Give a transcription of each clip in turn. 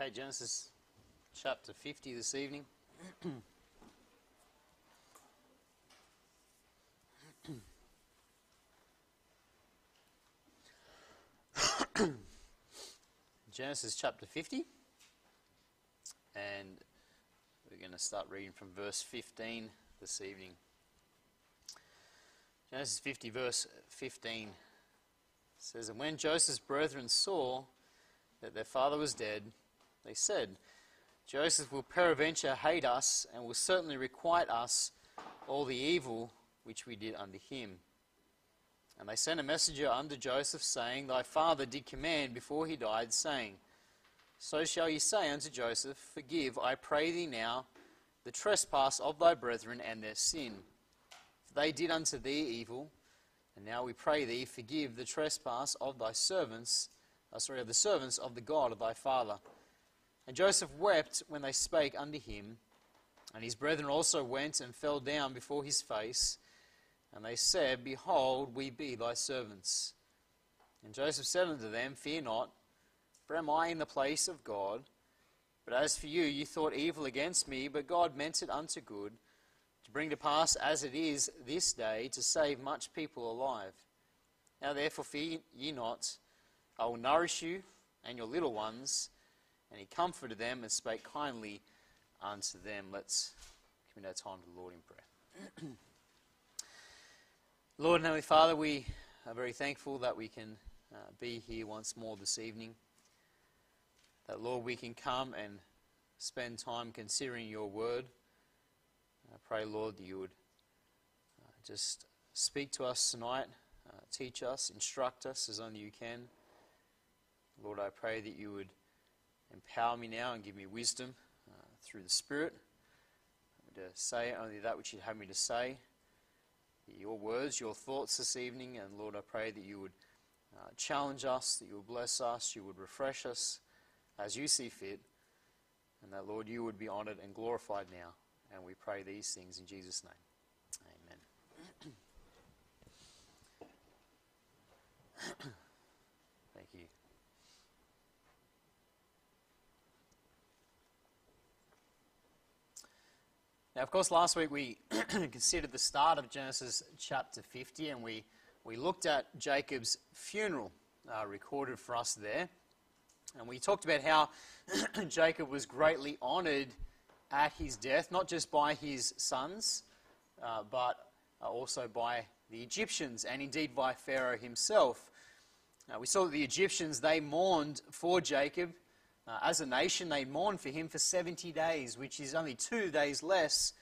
Okay, Genesis chapter 50 this evening. Genesis chapter 50. And we're going to start reading from verse 15 this evening. Genesis 50, verse 15 says, And when Joseph's brethren saw that their father was dead, they said, Joseph will peradventure hate us and will certainly requite us all the evil which we did unto him. And they sent a messenger unto Joseph, saying, Thy father did command before he died, saying, So shall ye say unto Joseph, Forgive, I pray thee now, the trespass of thy brethren and their sin. For they did unto thee evil, and now we pray thee, forgive the trespass of thy servants, uh, sorry, of the servants of the God of thy father. And Joseph wept when they spake unto him, and his brethren also went and fell down before his face. And they said, Behold, we be thy servants. And Joseph said unto them, Fear not, for am I in the place of God? But as for you, you thought evil against me, but God meant it unto good, to bring to pass as it is this day, to save much people alive. Now therefore fear ye not, I will nourish you and your little ones. And he comforted them and spake kindly unto them. Let's commit our time to the Lord in prayer. Lord and Heavenly Father, we are very thankful that we can uh, be here once more this evening. That, Lord, we can come and spend time considering your word. I pray, Lord, that you would uh, just speak to us tonight, uh, teach us, instruct us as only you can. Lord, I pray that you would empower me now and give me wisdom uh, through the Spirit to say only that which you'd have me to say your words, your thoughts this evening. And Lord, I pray that you would uh, challenge us, that you would bless us, you would refresh us as you see fit. And that, Lord, you would be honored and glorified now. And we pray these things in Jesus' name. Amen. Thank you. Now, of course, last week we considered the start of Genesis chapter 50 and we, we looked at Jacob's funeral uh, recorded for us there. And we talked about how Jacob was greatly honored at his death, not just by his sons, uh, but uh, also by the Egyptians and indeed by Pharaoh himself. Uh, we saw that the Egyptians, they mourned for Jacob uh, as a nation, they mourned for him for 70 days, which is only two days less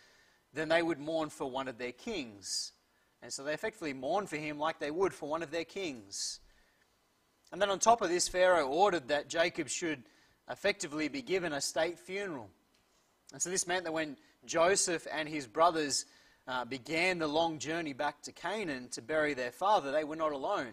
than they would mourn for one of their kings. And so they effectively mourned for him like they would for one of their kings. And then on top of this, Pharaoh ordered that Jacob should effectively be given a state funeral. And so this meant that when Joseph and his brothers uh, began the long journey back to Canaan to bury their father, they were not alone.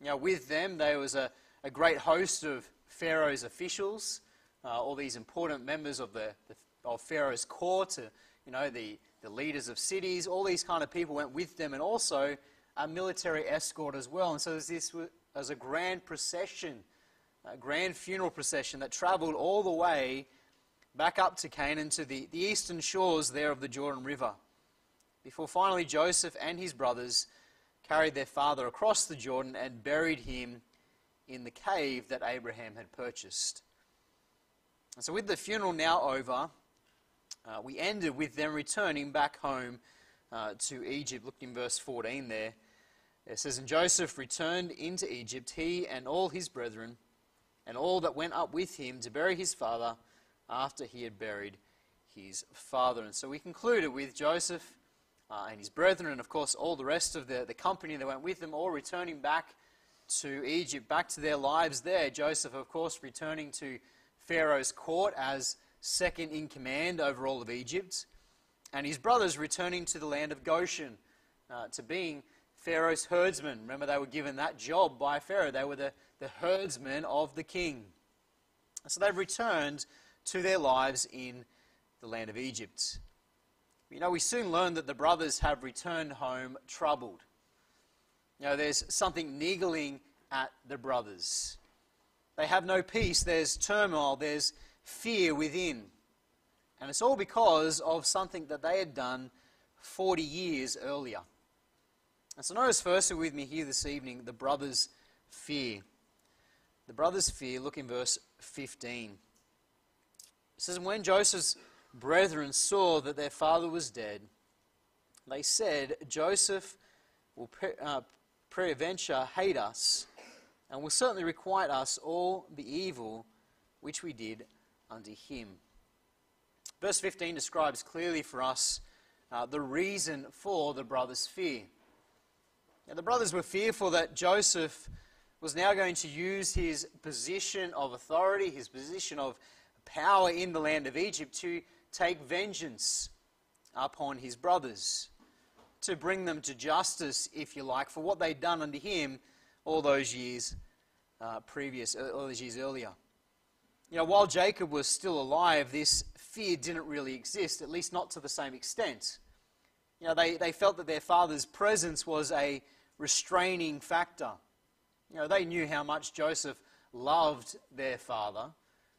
You know, with them, there was a, a great host of Pharaoh's officials, uh, all these important members of, the, the, of Pharaoh's court, uh, you know, the, the leaders of cities, all these kind of people went with them, and also a military escort as well. And so there's this as a grand procession, a grand funeral procession that traveled all the way back up to Canaan to the, the eastern shores there of the Jordan River. Before finally Joseph and his brothers carried their father across the Jordan and buried him in the cave that Abraham had purchased. And so, with the funeral now over, uh, we ended with them returning back home uh, to Egypt. Look in verse 14 there. It says, And Joseph returned into Egypt, he and all his brethren, and all that went up with him to bury his father after he had buried his father. And so we concluded with Joseph uh, and his brethren, and of course all the rest of the, the company that went with them, all returning back to Egypt, back to their lives there. Joseph, of course, returning to Pharaoh's court as second in command over all of Egypt, and his brothers returning to the land of Goshen uh, to being Pharaoh's herdsmen. Remember, they were given that job by Pharaoh, they were the, the herdsmen of the king. So they've returned to their lives in the land of Egypt. You know, we soon learn that the brothers have returned home troubled. You know, there's something niggling at the brothers. They have no peace. There's turmoil. There's fear within. And it's all because of something that they had done 40 years earlier. And so notice firstly with me here this evening the brothers' fear. The brothers' fear, look in verse 15. It says, When Joseph's brethren saw that their father was dead, they said, Joseph will uh, peradventure hate us, and will certainly requite us all the evil which we did unto him. Verse 15 describes clearly for us uh, the reason for the brothers' fear. Now, the brothers were fearful that Joseph was now going to use his position of authority, his position of power in the land of Egypt, to take vengeance upon his brothers, to bring them to justice, if you like, for what they'd done unto him all those years uh, previous, uh, all those years earlier. You know, while Jacob was still alive, this fear didn't really exist, at least not to the same extent. You know, they, they felt that their father's presence was a restraining factor. You know, they knew how much Joseph loved their father.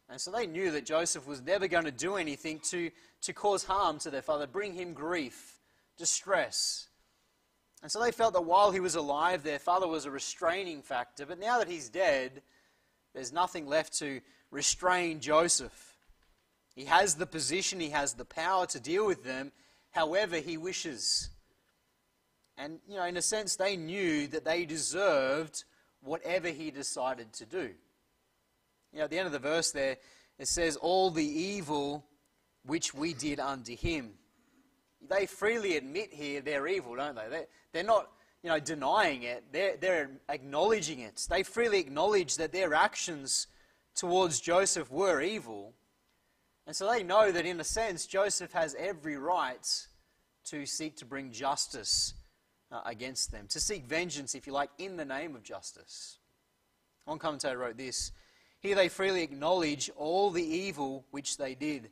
And so they knew that Joseph was never going to do anything to, to cause harm to their father, bring him grief, distress. And so they felt that while he was alive, their father was a restraining factor. But now that he's dead, there's nothing left to restrain Joseph. He has the position, he has the power to deal with them however he wishes. And, you know, in a sense, they knew that they deserved whatever he decided to do. You know, at the end of the verse there, it says, All the evil which we did unto him. They freely admit here they're evil, don't they? They're, they're not, you know, denying it. They're, they're acknowledging it. They freely acknowledge that their actions towards Joseph were evil. And so they know that, in a sense, Joseph has every right to seek to bring justice uh, against them, to seek vengeance, if you like, in the name of justice. One commentator wrote this Here they freely acknowledge all the evil which they did.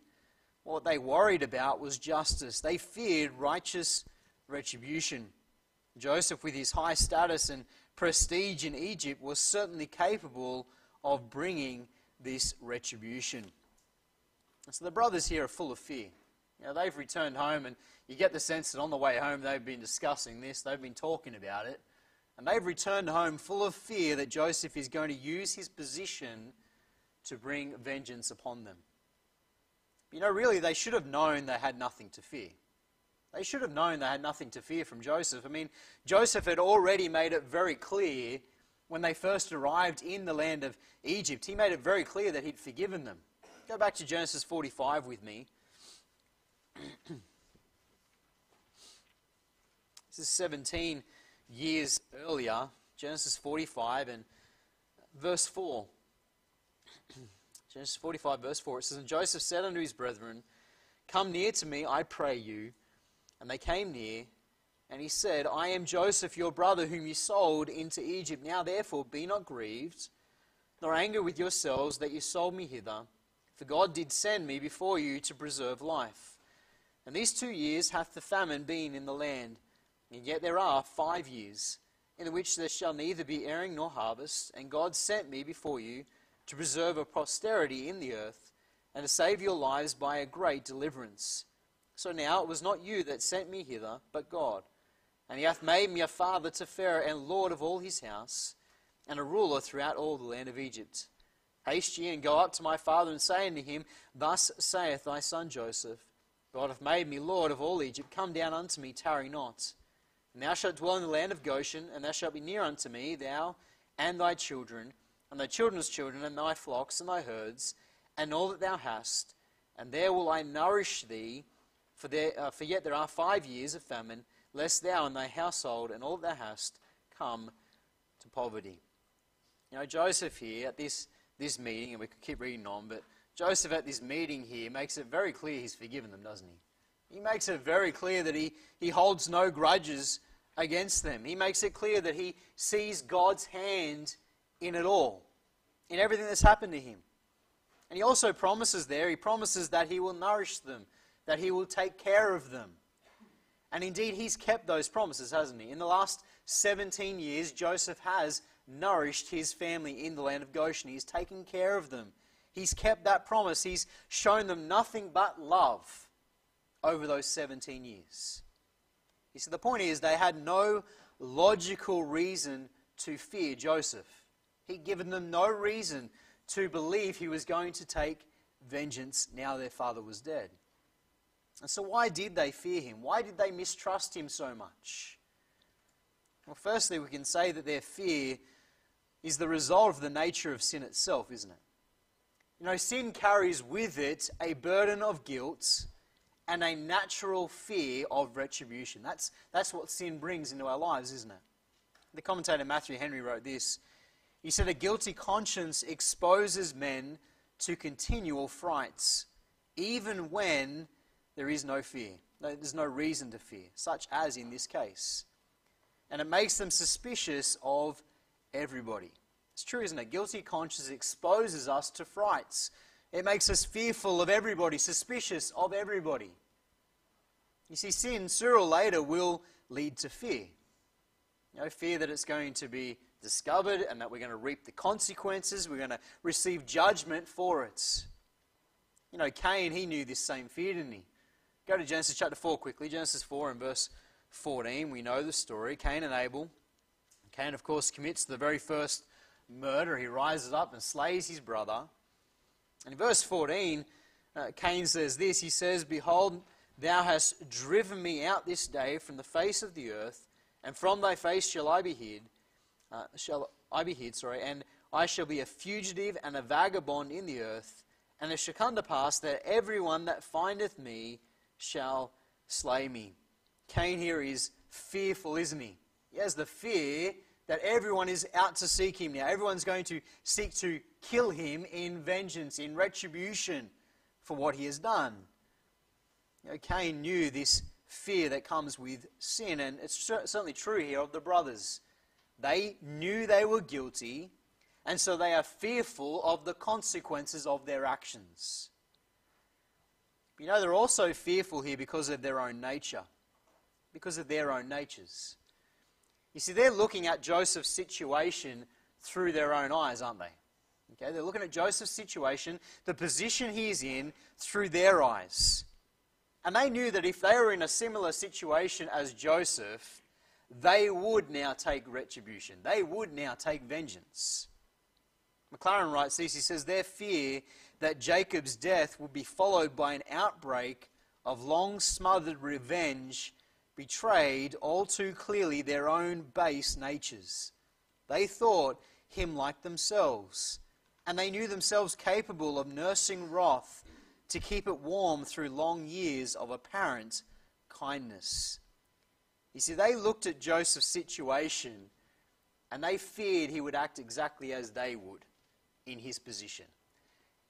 What they worried about was justice. They feared righteous retribution. Joseph, with his high status and prestige in Egypt, was certainly capable of bringing this retribution. So the brothers here are full of fear. You know, they've returned home, and you get the sense that on the way home they've been discussing this, they've been talking about it, and they've returned home full of fear that Joseph is going to use his position to bring vengeance upon them. You know, really, they should have known they had nothing to fear. They should have known they had nothing to fear from Joseph. I mean, Joseph had already made it very clear when they first arrived in the land of Egypt. He made it very clear that he'd forgiven them. Go back to Genesis 45 with me. this is 17 years earlier, Genesis 45 and verse 4. Genesis 45, verse 4, it says, And Joseph said unto his brethren, Come near to me, I pray you. And they came near, and he said, I am Joseph, your brother, whom you sold into Egypt. Now therefore be not grieved, nor angry with yourselves that you sold me hither. For God did send me before you to preserve life. And these two years hath the famine been in the land, and yet there are five years, in the which there shall neither be earing nor harvest. And God sent me before you to preserve a posterity in the earth, and to save your lives by a great deliverance. So now it was not you that sent me hither, but God. And he hath made me a father to Pharaoh, and lord of all his house, and a ruler throughout all the land of Egypt. Haste ye and go up to my father and say unto him, Thus saith thy son Joseph, God hath made me Lord of all Egypt. Come down unto me, tarry not. And thou shalt dwell in the land of Goshen, and thou shalt be near unto me, thou and thy children, and thy children's children, and thy flocks, and thy herds, and all that thou hast. And there will I nourish thee, for, there, uh, for yet there are five years of famine, lest thou and thy household and all that thou hast come to poverty. You know, Joseph here at this this meeting, and we could keep reading on, but Joseph at this meeting here makes it very clear he's forgiven them, doesn't he? He makes it very clear that he, he holds no grudges against them. He makes it clear that he sees God's hand in it all, in everything that's happened to him. And he also promises there, he promises that he will nourish them, that he will take care of them. And indeed, he's kept those promises, hasn't he? In the last 17 years, Joseph has nourished his family in the land of Goshen. He's taken care of them. He's kept that promise. He's shown them nothing but love over those 17 years. You see, the point is, they had no logical reason to fear Joseph. He'd given them no reason to believe he was going to take vengeance now their father was dead. And so, why did they fear him? Why did they mistrust him so much? Well, firstly, we can say that their fear is the result of the nature of sin itself, isn't it? You know, sin carries with it a burden of guilt and a natural fear of retribution. That's, that's what sin brings into our lives, isn't it? The commentator Matthew Henry wrote this. He said, A guilty conscience exposes men to continual frights, even when there is no fear. There's no reason to fear, such as in this case. And it makes them suspicious of everybody. It's true, isn't it? Guilty conscience exposes us to frights. It makes us fearful of everybody, suspicious of everybody. You see, sin sooner or later will lead to fear. You know, fear that it's going to be discovered and that we're going to reap the consequences, we're going to receive judgment for it. You know, Cain, he knew this same fear, didn't he? Go to Genesis chapter 4 quickly. Genesis 4 and verse 14. We know the story. Cain and Abel. Cain, of course, commits the very first murder. He rises up and slays his brother. And in verse 14, uh, Cain says this He says, Behold, thou hast driven me out this day from the face of the earth, and from thy face shall I be hid. Uh, shall I be hid, sorry, and I shall be a fugitive and a vagabond in the earth. And it shall come to pass that everyone that findeth me shall slay me. Cain here is fearful, isn't he? He has the fear that everyone is out to seek him now. Everyone's going to seek to kill him in vengeance, in retribution for what he has done. You know, Cain knew this fear that comes with sin, and it's certainly true here of the brothers. They knew they were guilty, and so they are fearful of the consequences of their actions. You know, they're also fearful here because of their own nature, because of their own natures. You see, they're looking at Joseph's situation through their own eyes, aren't they? Okay, they're looking at Joseph's situation, the position he's in, through their eyes. And they knew that if they were in a similar situation as Joseph, they would now take retribution. They would now take vengeance. Maclaren writes this he says, Their fear that Jacob's death would be followed by an outbreak of long smothered revenge betrayed all too clearly their own base natures. They thought him like themselves, and they knew themselves capable of nursing wrath to keep it warm through long years of apparent kindness. You see, they looked at Joseph's situation and they feared he would act exactly as they would in his position.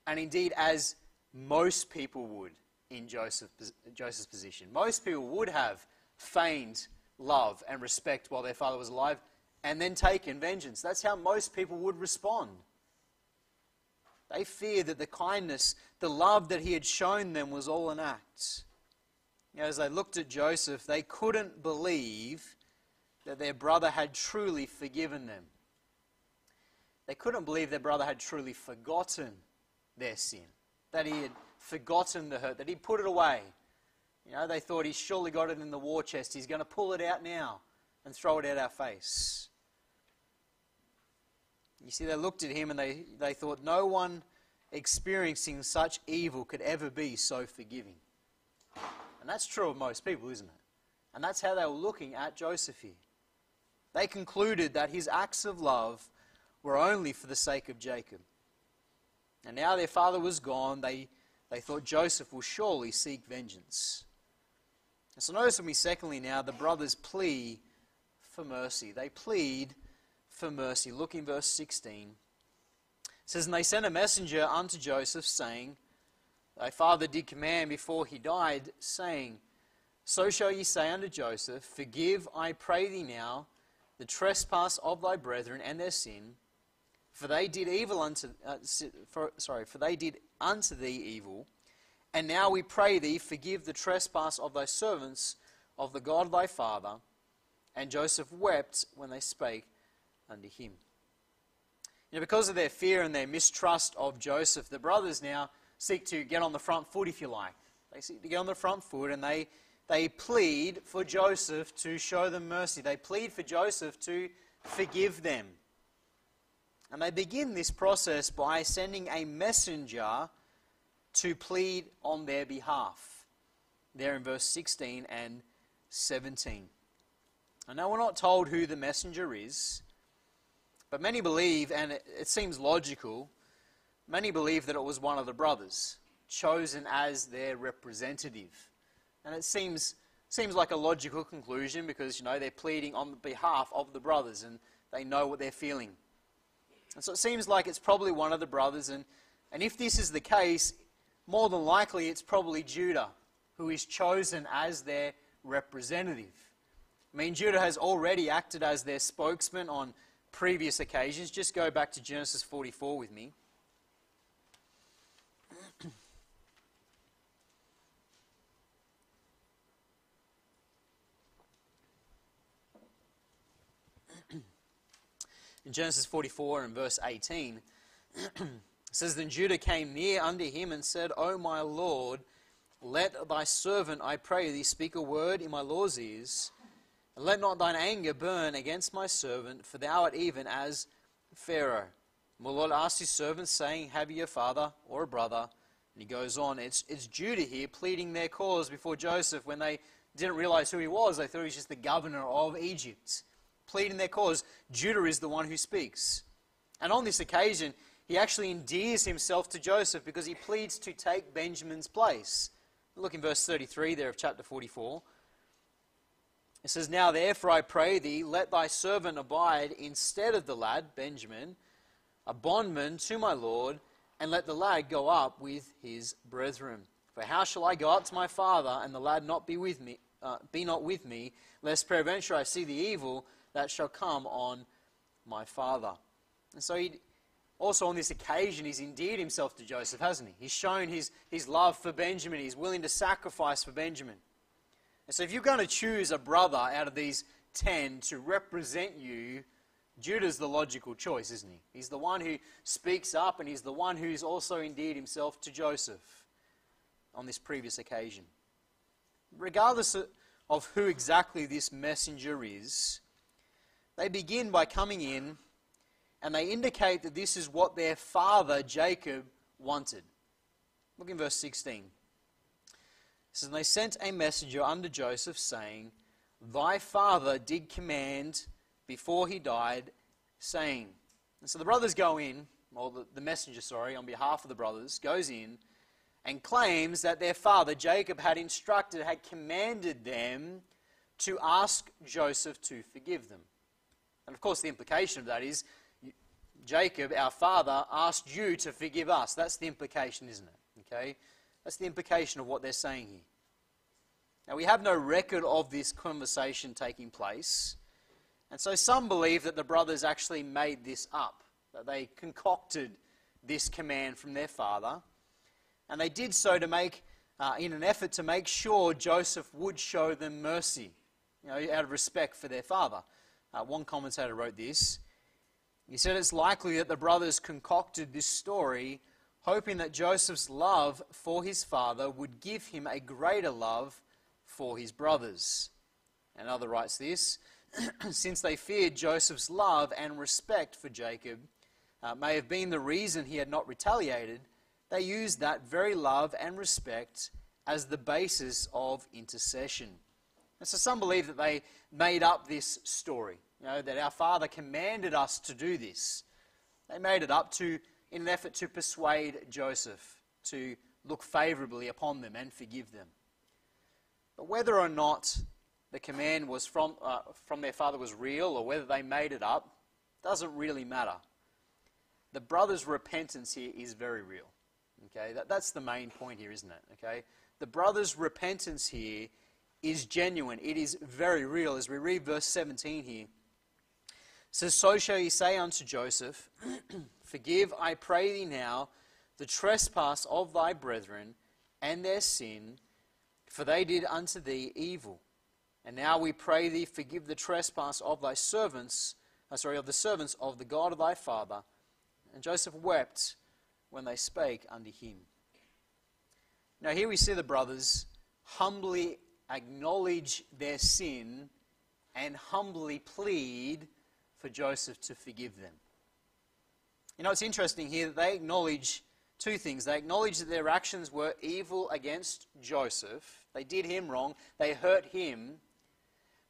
And indeed, as most people would in Joseph, Joseph's position. Most people would have feigned love and respect while their father was alive and then taken vengeance. That's how most people would respond. They feared that the kindness, the love that he had shown them was all an act. You know, as they looked at Joseph, they couldn't believe that their brother had truly forgiven them. They couldn't believe their brother had truly forgotten their sin, that he had forgotten the hurt, that he put it away, you know, they thought he's surely got it in the war chest. He's going to pull it out now and throw it at our face. You see, they looked at him and they, they thought no one experiencing such evil could ever be so forgiving. And that's true of most people, isn't it? And that's how they were looking at Joseph here. They concluded that his acts of love were only for the sake of Jacob. And now their father was gone, they, they thought Joseph will surely seek vengeance. And So notice with me, secondly, now the brothers plea for mercy. They plead for mercy. Look in verse 16. It says, And they sent a messenger unto Joseph, saying, Thy father did command before he died, saying, So shall ye say unto Joseph, Forgive, I pray thee now, the trespass of thy brethren and their sin, for they did evil unto uh, for, sorry, for they did unto thee evil, and now we pray thee, forgive the trespass of thy servants, of the God thy father. And Joseph wept when they spake unto him. You know, because of their fear and their mistrust of Joseph, the brothers now seek to get on the front foot, if you like. They seek to get on the front foot and they, they plead for Joseph to show them mercy. They plead for Joseph to forgive them. And they begin this process by sending a messenger to plead on their behalf. There in verse 16 and 17. I know we're not told who the messenger is, but many believe, and it, it seems logical, many believe that it was one of the brothers, chosen as their representative. And it seems, seems like a logical conclusion because, you know, they're pleading on behalf of the brothers and they know what they're feeling. And so it seems like it's probably one of the brothers. And, and if this is the case, more than likely it's probably Judah who is chosen as their representative. I mean, Judah has already acted as their spokesman on previous occasions. Just go back to Genesis 44 with me. In Genesis 44 and verse 18, says, Then Judah came near unto him and said, O my Lord, let thy servant, I pray thee, speak a word in my Lord's ears, and let not thine anger burn against my servant, for thou art even as Pharaoh. My Lord asked his servant, saying, Have ye a father or a brother? And he goes on. It's, it's Judah here pleading their cause before Joseph when they didn't realize who he was. They thought he was just the governor of Egypt. Pleading their cause. Judah is the one who speaks. And on this occasion, he actually endears himself to Joseph because he pleads to take Benjamin's place. Look in verse 33 there of chapter 44. It says, Now therefore I pray thee, let thy servant abide instead of the lad, Benjamin, a bondman to my Lord, and let the lad go up with his brethren. For how shall I go up to my father, and the lad not be with me, uh, be not with me, lest peradventure I see the evil that shall come on my father? And so he also on this occasion, he's endeared himself to Joseph, hasn't he? He's shown his, his love for Benjamin. He's willing to sacrifice for Benjamin. And so, if you're going to choose a brother out of these ten to represent you, Judah's the logical choice, isn't he? He's the one who speaks up, and he's the one who's also endeared himself to Joseph on this previous occasion. Regardless of who exactly this messenger is, they begin by coming in and they indicate that this is what their father Jacob wanted. Look in verse 16. It says, And they sent a messenger unto Joseph, saying, Thy father did command before he died, saying. And so the brothers go in, or the, the messenger, sorry, on behalf of the brothers, goes in and claims that their father Jacob had instructed, had commanded them to ask Joseph to forgive them. And of course, the implication of that is Jacob, our father, asked you to forgive us. That's the implication, isn't it? Okay? That's the implication of what they're saying here. Now, we have no record of this conversation taking place. And so some believe that the brothers actually made this up, that they concocted this command from their father. And they did so to make, uh, in an effort to make sure Joseph would show them mercy, you know, out of respect for their father. Uh, one commentator wrote this he said it's likely that the brothers concocted this story hoping that Joseph's love for his father would give him a greater love for his brothers. Another writes this since they feared Joseph's love and respect for Jacob uh, may have been the reason he had not retaliated, they used that very love and respect as the basis of intercession. And so some believe that they made up this story. You know, that our Father commanded us to do this. They made it up to, in an effort to persuade Joseph to look favorably upon them and forgive them. But whether or not the command was from, uh, from their father was real or whether they made it up doesn't really matter. The brother's repentance here is very real. Okay, that, that's the main point here, isn't it? Okay, the brother's repentance here is genuine. It is very real. As we read verse 17 here, says, So shall ye say unto Joseph, Forgive, I pray thee now, the trespass of thy brethren and their sin, for they did unto thee evil. And now we pray thee, forgive the trespass of thy servants, uh, sorry, of the servants of the God of thy father. And Joseph wept when they spake unto him. Now here we see the brothers humbly acknowledge their sin and humbly plead for Joseph to forgive them. You know, it's interesting here that they acknowledge two things. They acknowledge that their actions were evil against Joseph, they did him wrong, they hurt him,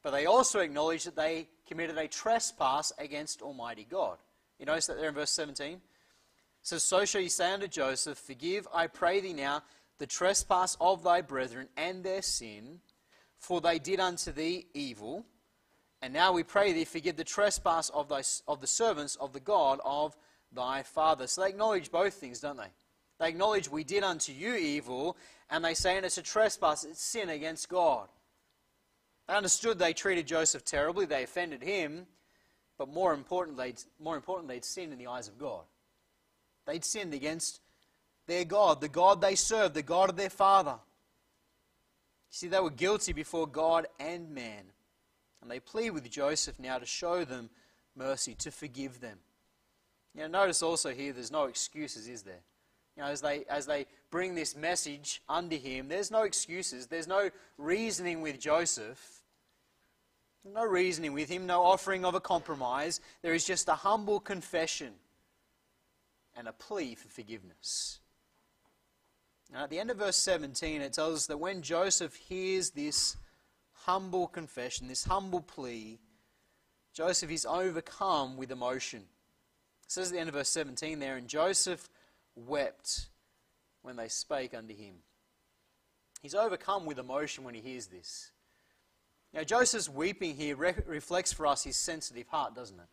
but they also acknowledge that they committed a trespass against Almighty God. You notice that there in verse 17? It says, So shall you say unto Joseph, Forgive, I pray thee now, the trespass of thy brethren and their sin, for they did unto thee evil. And now we pray thee, forgive the trespass of, thy, of the servants of the God of thy father. So they acknowledge both things, don't they? They acknowledge we did unto you evil, and they say, and it's a trespass, it's sin against God. They understood they treated Joseph terribly, they offended him, but more importantly, more importantly, they'd sinned in the eyes of God. They'd sinned against their God, the God they served, the God of their father. See, they were guilty before God and man. And they plead with Joseph now to show them mercy, to forgive them. Know, notice also here there's no excuses, is there? You know, as they, as they bring this message under him, there's no excuses. There's no reasoning with Joseph. No reasoning with him, no offering of a compromise. There is just a humble confession and a plea for forgiveness. Now, at the end of verse 17, it tells us that when Joseph hears this humble confession, this humble plea, Joseph is overcome with emotion. It says at the end of verse 17 there, and Joseph wept when they spake unto him. He's overcome with emotion when he hears this. Now, Joseph's weeping here re- reflects for us his sensitive heart, doesn't it?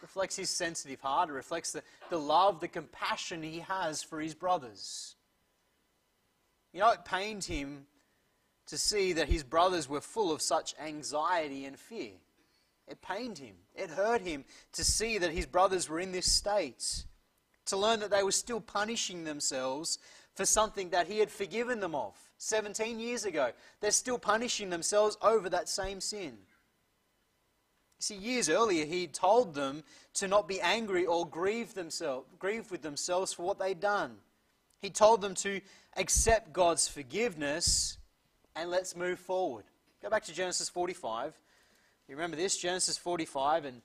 reflects his sensitive heart. It reflects the, the love, the compassion he has for his brothers. You know, it pained him to see that his brothers were full of such anxiety and fear. It pained him. It hurt him to see that his brothers were in this state to learn that they were still punishing themselves for something that he had forgiven them of 17 years ago. They're still punishing themselves over that same sin. See, years earlier, he told them to not be angry or grieve, themselves, grieve with themselves for what they'd done. He told them to accept God's forgiveness and let's move forward. Go back to Genesis 45. You remember this? Genesis 45, and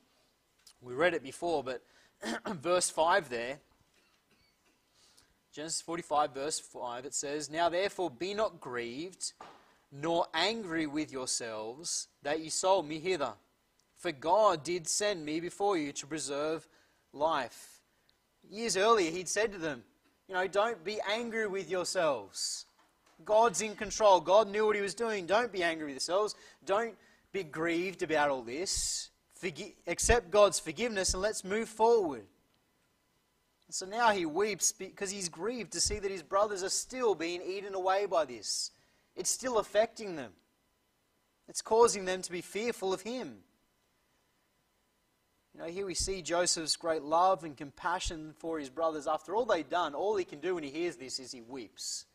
we read it before, but verse 5 there Genesis 45, verse 5, it says, Now therefore be not grieved, nor angry with yourselves, that ye sold me hither. For God did send me before you to preserve life. Years earlier, he'd said to them, You know, don't be angry with yourselves. God's in control. God knew what he was doing. Don't be angry with yourselves. Don't be grieved about all this. Forgi- accept God's forgiveness and let's move forward. So now he weeps because he's grieved to see that his brothers are still being eaten away by this. It's still affecting them, it's causing them to be fearful of him. You know, here we see Joseph's great love and compassion for his brothers. After all they've done, all he can do when he hears this is he weeps.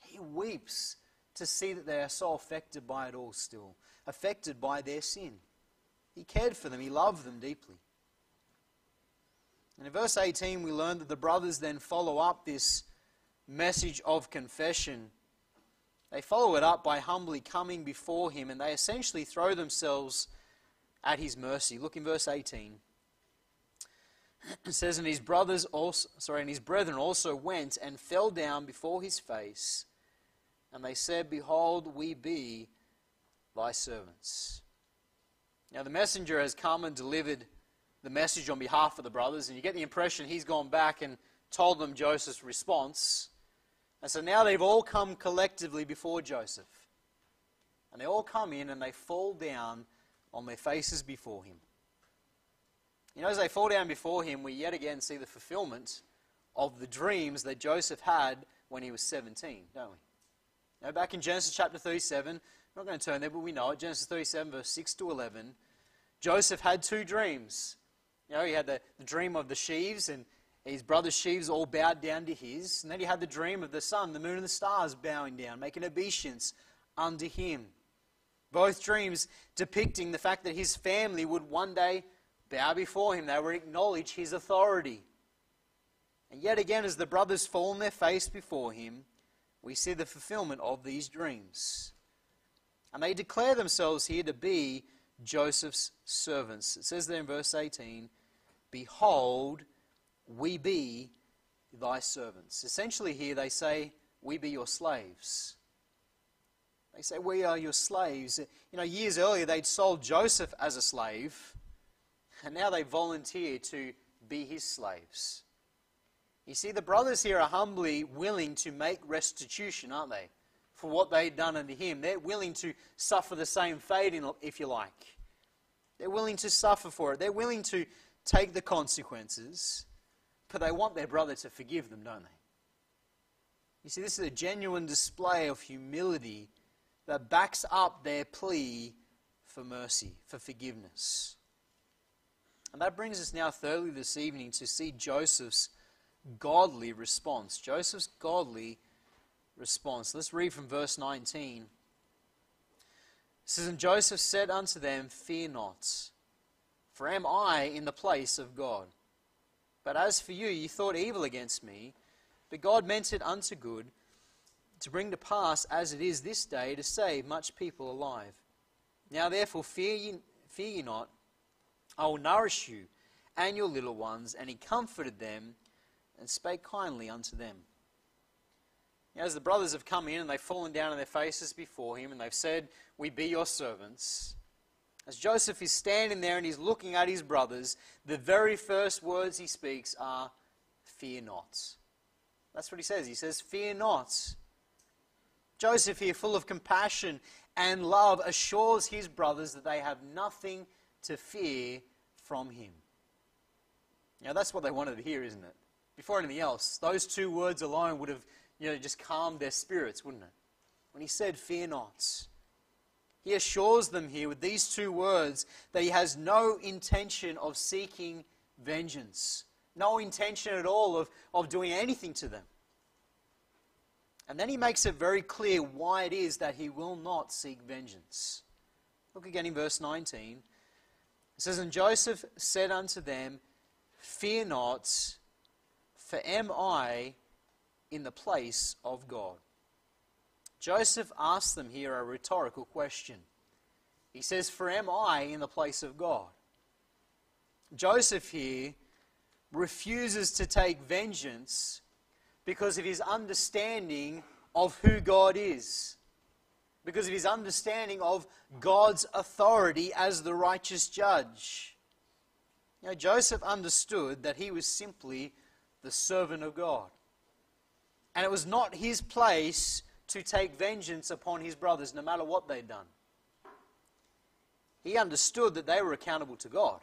He weeps to see that they are so affected by it all still, affected by their sin. He cared for them, he loved them deeply. And in verse 18, we learn that the brothers then follow up this message of confession. They follow it up by humbly coming before him, and they essentially throw themselves at his mercy. Look in verse 18. It says, And his brothers also sorry, and his brethren also went and fell down before his face, and they said, Behold, we be thy servants. Now the messenger has come and delivered the message on behalf of the brothers, and you get the impression he's gone back and told them Joseph's response. And so now they've all come collectively before Joseph. And they all come in and they fall down on their faces before him. You know, as they fall down before him, we yet again see the fulfillment of the dreams that Joseph had when he was 17, don't we? Now, back in Genesis chapter 37, I'm not going to turn there, but we know it. Genesis 37, verse 6 to 11. Joseph had two dreams. You know, he had the, the dream of the sheaves, and his brother's sheaves all bowed down to his. And then he had the dream of the sun, the moon, and the stars bowing down, making obeisance unto him. Both dreams depicting the fact that his family would one day bow before him, they would acknowledge his authority. And yet again, as the brothers fall on their face before him, we see the fulfillment of these dreams. And they declare themselves here to be Joseph's servants. It says there in verse 18, Behold, we be thy servants. Essentially, here they say, We be your slaves. They say, We are your slaves. You know, years earlier they'd sold Joseph as a slave, and now they volunteer to be his slaves. You see, the brothers here are humbly willing to make restitution, aren't they? For what they'd done unto him. They're willing to suffer the same fate, if you like. They're willing to suffer for it. They're willing to take the consequences, but they want their brother to forgive them, don't they? You see, this is a genuine display of humility that backs up their plea for mercy, for forgiveness. And that brings us now, thirdly, this evening to see Joseph's godly response. Joseph's godly response. Let's read from verse 19. It says, And Joseph said unto them, Fear not, for am I in the place of God? But as for you, you thought evil against me, but God meant it unto good, to bring to pass as it is this day, to save much people alive. Now therefore fear ye, fear ye not, I will nourish you and your little ones. And he comforted them and spake kindly unto them. As the brothers have come in and they've fallen down on their faces before him and they've said, We be your servants. As Joseph is standing there and he's looking at his brothers, the very first words he speaks are, Fear not. That's what he says. He says, Fear not. Joseph, here, full of compassion and love, assures his brothers that they have nothing to fear from him. Now, that's what they wanted to hear, isn't it? before anything else, those two words alone would have you know, just calmed their spirits, wouldn't it? When he said, Fear not, he assures them here with these two words that he has no intention of seeking vengeance, no intention at all of, of doing anything to them. And then he makes it very clear why it is that he will not seek vengeance. Look again in verse 19. It says, And Joseph said unto them, Fear not, for am I in the place of God? Joseph asks them here a rhetorical question. He says, For am I in the place of God? Joseph here refuses to take vengeance because of his understanding of who God is, because of his understanding of God's authority as the righteous judge. Know, Joseph understood that he was simply the servant of God. And it was not his place to take vengeance upon his brothers, no matter what they'd done. He understood that they were accountable to God.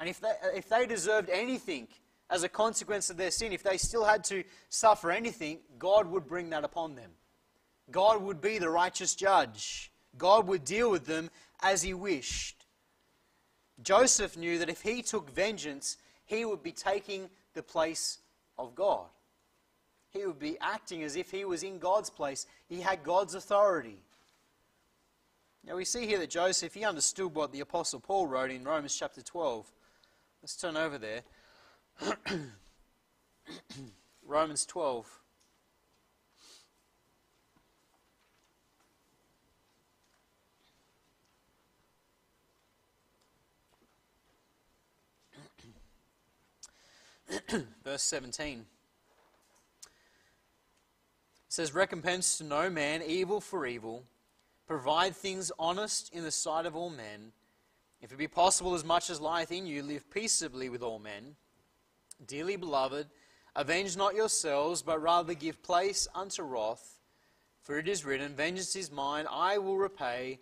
And if they, if they deserved anything as a consequence of their sin, if they still had to suffer anything, God would bring that upon them. God would be the righteous judge. God would deal with them as he wished. Joseph knew that if he took vengeance, he would be taking the place of God. He would be acting as if he was in God's place. He had God's authority. Now we see here that Joseph, he understood what the Apostle Paul wrote in Romans chapter 12. Let's turn over there. Romans 12. Verse 17. It says, Recompense to no man evil for evil. Provide things honest in the sight of all men. If it be possible, as much as lieth in you, live peaceably with all men. Dearly beloved, avenge not yourselves, but rather give place unto wrath. For it is written, Vengeance is mine, I will repay,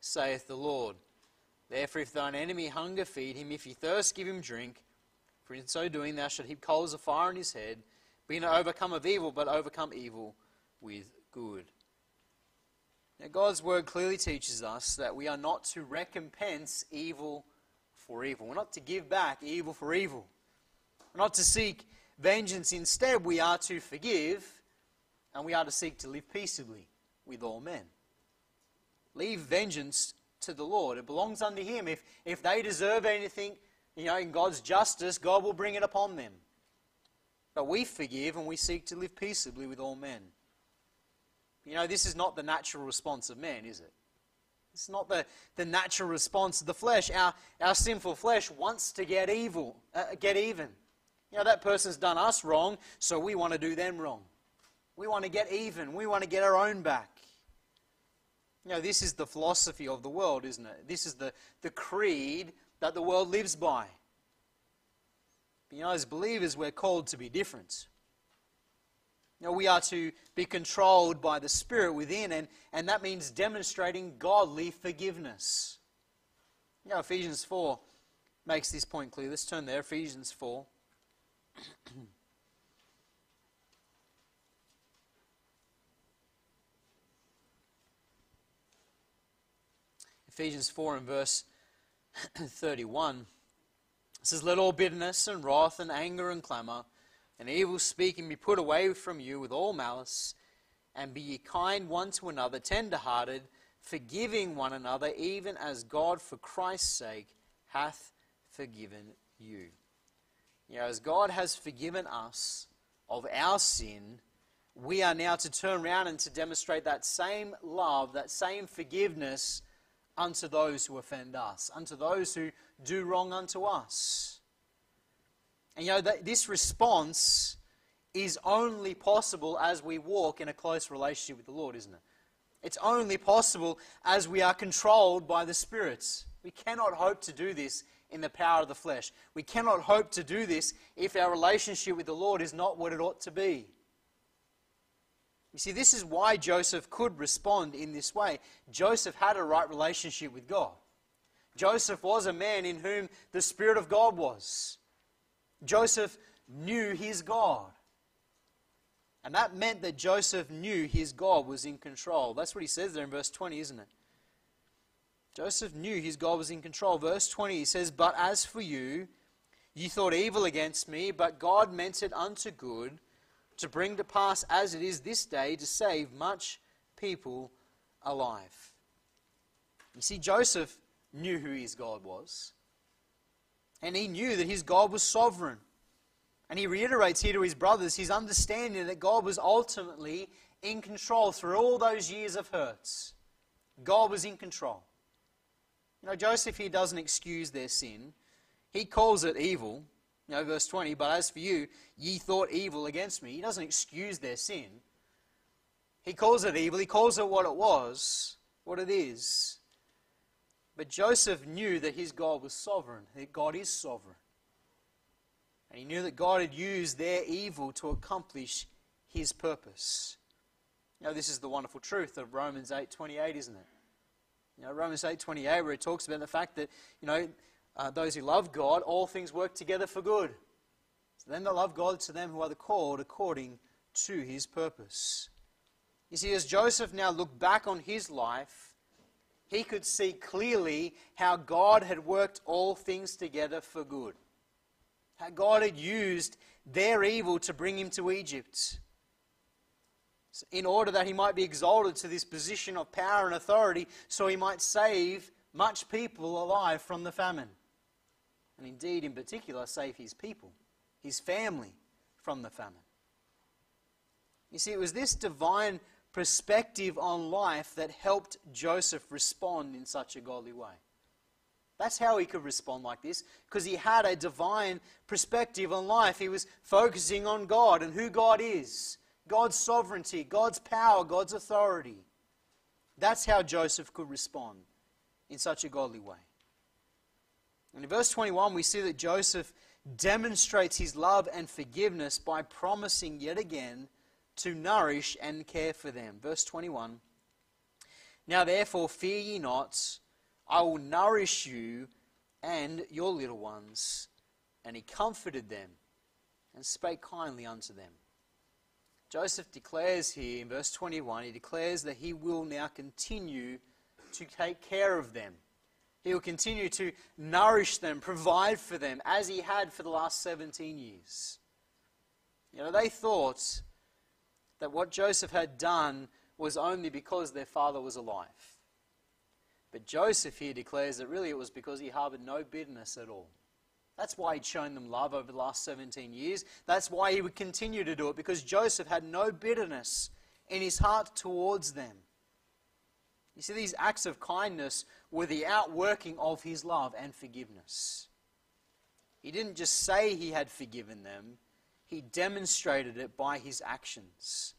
saith the Lord. Therefore, if thine enemy hunger, feed him. If he thirst, give him drink. For in so doing, thou shalt heap coals of fire on his head. Be not overcome of evil, but overcome evil with good. Now, God's word clearly teaches us that we are not to recompense evil for evil. We're not to give back evil for evil. Not to seek vengeance. Instead, we are to forgive and we are to seek to live peaceably with all men. Leave vengeance to the Lord. It belongs unto Him. If, if they deserve anything, you know, in God's justice, God will bring it upon them. But we forgive and we seek to live peaceably with all men. You know, this is not the natural response of man, is it? It's not the, the natural response of the flesh. Our, our sinful flesh wants to get evil, uh, get even. You know, that person's done us wrong, so we want to do them wrong. We want to get even. We want to get our own back. You know, this is the philosophy of the world, isn't it? This is the, the creed that the world lives by. But, you know, as believers, we're called to be different. You know, we are to be controlled by the Spirit within, and, and that means demonstrating godly forgiveness. You know, Ephesians 4 makes this point clear. Let's turn there, Ephesians 4. Ephesians 4 and verse 31 says, Let all bitterness and wrath and anger and clamour and evil speaking be put away from you with all malice, and be ye kind one to another, tender hearted, forgiving one another, even as God for Christ's sake hath forgiven you. You know, as God has forgiven us of our sin, we are now to turn around and to demonstrate that same love, that same forgiveness unto those who offend us, unto those who do wrong unto us. And you know, that this response is only possible as we walk in a close relationship with the Lord, isn't it? It's only possible as we are controlled by the spirits. We cannot hope to do this in the power of the flesh. We cannot hope to do this if our relationship with the Lord is not what it ought to be. You see, this is why Joseph could respond in this way. Joseph had a right relationship with God. Joseph was a man in whom the Spirit of God was. Joseph knew his God. And that meant that Joseph knew his God was in control. That's what he says there in verse 20, isn't it? Joseph knew his God was in control. Verse 20, he says, But as for you, you thought evil against me, but God meant it unto good, to bring to pass as it is this day, to save much people alive. You see, Joseph knew who his God was. And he knew that his God was sovereign. And he reiterates here to his brothers his understanding that God was ultimately in control through all those years of hurts. God was in control. You know, Joseph here doesn't excuse their sin. He calls it evil. You know, verse 20, but as for you, ye thought evil against me. He doesn't excuse their sin. He calls it evil. He calls it what it was, what it is. But Joseph knew that his God was sovereign, that God is sovereign. And he knew that God had used their evil to accomplish his purpose. You know, this is the wonderful truth of Romans 8.28, isn't it? You know, Romans 8.28, where it talks about the fact that, you know, uh, those who love God, all things work together for good. So then they love God to them who are the called according to his purpose. You see, as Joseph now looked back on his life, he could see clearly how God had worked all things together for good. How God had used their evil to bring him to Egypt in order that he might be exalted to this position of power and authority so he might save much people alive from the famine. And indeed, in particular, save his people, his family from the famine. You see, it was this divine perspective on life that helped Joseph respond in such a godly way. That's how he could respond like this, because he had a divine perspective on life. He was focusing on God and who God is God's sovereignty, God's power, God's authority. That's how Joseph could respond in such a godly way. And in verse 21, we see that Joseph demonstrates his love and forgiveness by promising yet again to nourish and care for them. Verse 21 Now therefore fear ye not, I will nourish you and your little ones. And he comforted them and spake kindly unto them. Joseph declares here in verse 21, he declares that he will now continue to take care of them. He will continue to nourish them, provide for them, as he had for the last 17 years. You know, they thought that what Joseph had done was only because their father was alive. But Joseph here declares that really it was because he harbored no bitterness at all. That's why he'd shown them love over the last 17 years. That's why he would continue to do it, because Joseph had no bitterness in his heart towards them. You see, these acts of kindness were the outworking of his love and forgiveness. He didn't just say he had forgiven them, he demonstrated it by his actions.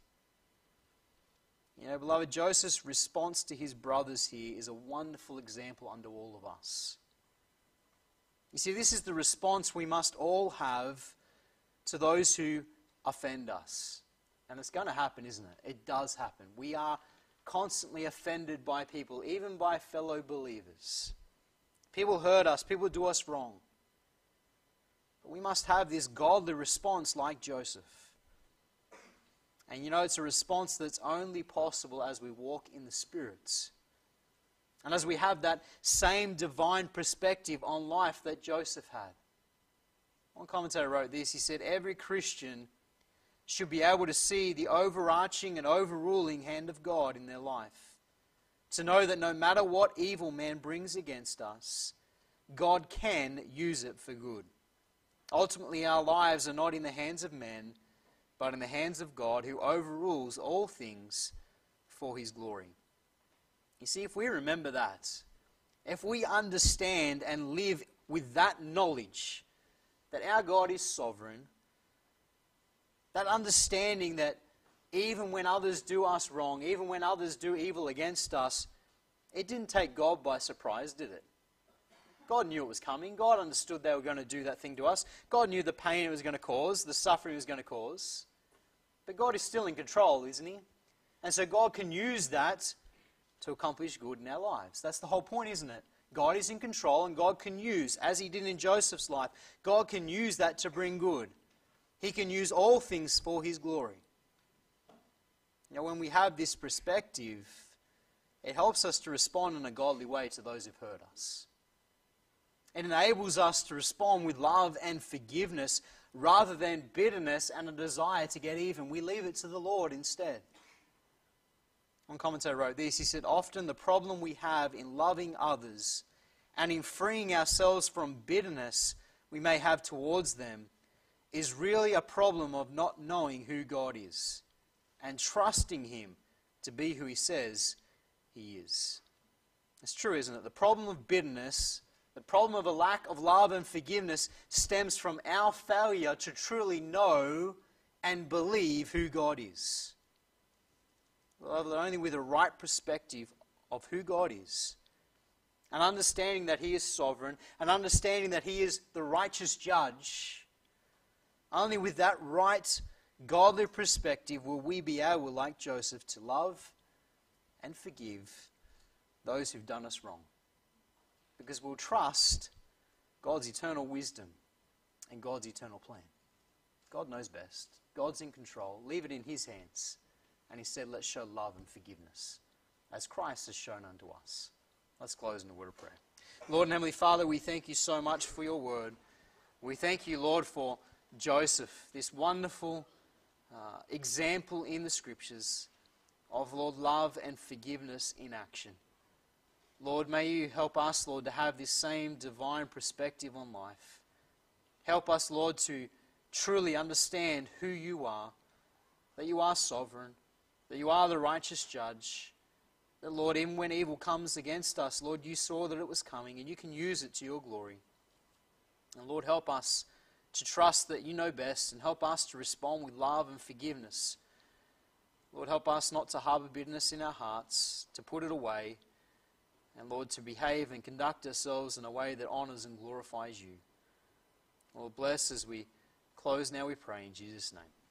You know, beloved, Joseph's response to his brothers here is a wonderful example unto all of us. You see, this is the response we must all have to those who offend us. And it's going to happen, isn't it? It does happen. We are constantly offended by people, even by fellow believers. People hurt us, people do us wrong. But we must have this godly response like Joseph. And you know, it's a response that's only possible as we walk in the spirits. And as we have that same divine perspective on life that Joseph had. One commentator wrote this he said, Every Christian should be able to see the overarching and overruling hand of God in their life. To know that no matter what evil man brings against us, God can use it for good. Ultimately, our lives are not in the hands of men, but in the hands of God who overrules all things for his glory. You see, if we remember that, if we understand and live with that knowledge that our God is sovereign, that understanding that even when others do us wrong, even when others do evil against us, it didn't take God by surprise, did it? God knew it was coming. God understood they were going to do that thing to us. God knew the pain it was going to cause, the suffering it was going to cause. But God is still in control, isn't He? And so God can use that to accomplish good in our lives. That's the whole point, isn't it? God is in control and God can use, as He did in Joseph's life, God can use that to bring good. He can use all things for His glory. Now, when we have this perspective, it helps us to respond in a godly way to those who've hurt us. It enables us to respond with love and forgiveness rather than bitterness and a desire to get even. We leave it to the Lord instead. One commentator wrote this he said, Often the problem we have in loving others and in freeing ourselves from bitterness we may have towards them is really a problem of not knowing who God is and trusting Him to be who He says He is. It's true, isn't it? The problem of bitterness the problem of a lack of love and forgiveness stems from our failure to truly know and believe who God is. Only with a right perspective of who God is, and understanding that He is sovereign, and understanding that He is the righteous judge, only with that right, godly perspective will we be able, like Joseph, to love and forgive those who've done us wrong because we'll trust God's eternal wisdom and God's eternal plan. God knows best. God's in control. Leave it in His hands. And He said, Let's show love and forgiveness as Christ has shown unto us. Let's close in a word of prayer. Lord and Heavenly Father, we thank you so much for your word. We thank you, Lord, for Joseph, this wonderful uh, example in the scriptures of, Lord, love and forgiveness in action. Lord, may you help us, Lord, to have this same divine perspective on life. Help us, Lord, to truly understand who you are, that you are sovereign, that you are the righteous judge. That, Lord, even when evil comes against us, Lord, you saw that it was coming and you can use it to your glory. And, Lord, help us to trust that you know best and help us to respond with love and forgiveness. Lord, help us not to harbor bitterness in our hearts, to put it away and Lord, to behave and conduct ourselves in a way that honors and glorifies you. Lord, bless as we close now, we pray in Jesus' name.